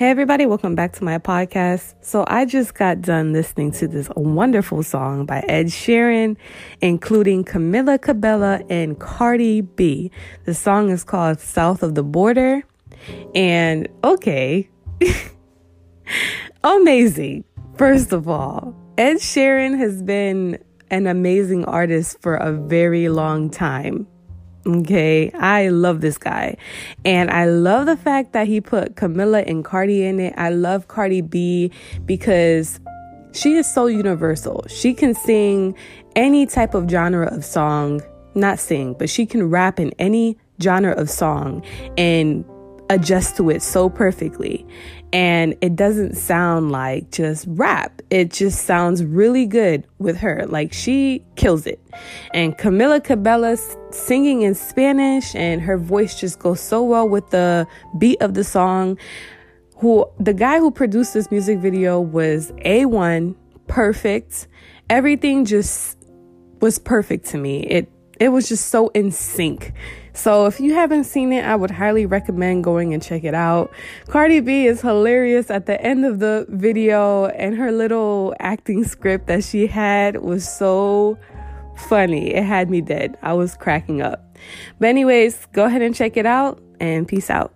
Hey, everybody, welcome back to my podcast. So, I just got done listening to this wonderful song by Ed Sheeran, including Camila Cabello and Cardi B. The song is called South of the Border. And okay, amazing. First of all, Ed Sheeran has been an amazing artist for a very long time. Okay, I love this guy. And I love the fact that he put Camila and Cardi in it. I love Cardi B because she is so universal. She can sing any type of genre of song, not sing, but she can rap in any genre of song and adjust to it so perfectly and it doesn't sound like just rap. It just sounds really good with her. Like she kills it. And Camila Cabello singing in Spanish and her voice just goes so well with the beat of the song. Who the guy who produced this music video was A1, perfect. Everything just was perfect to me. It it was just so in sync. So if you haven't seen it, I would highly recommend going and check it out. Cardi B is hilarious at the end of the video and her little acting script that she had was so funny. It had me dead. I was cracking up. But anyways, go ahead and check it out and peace out.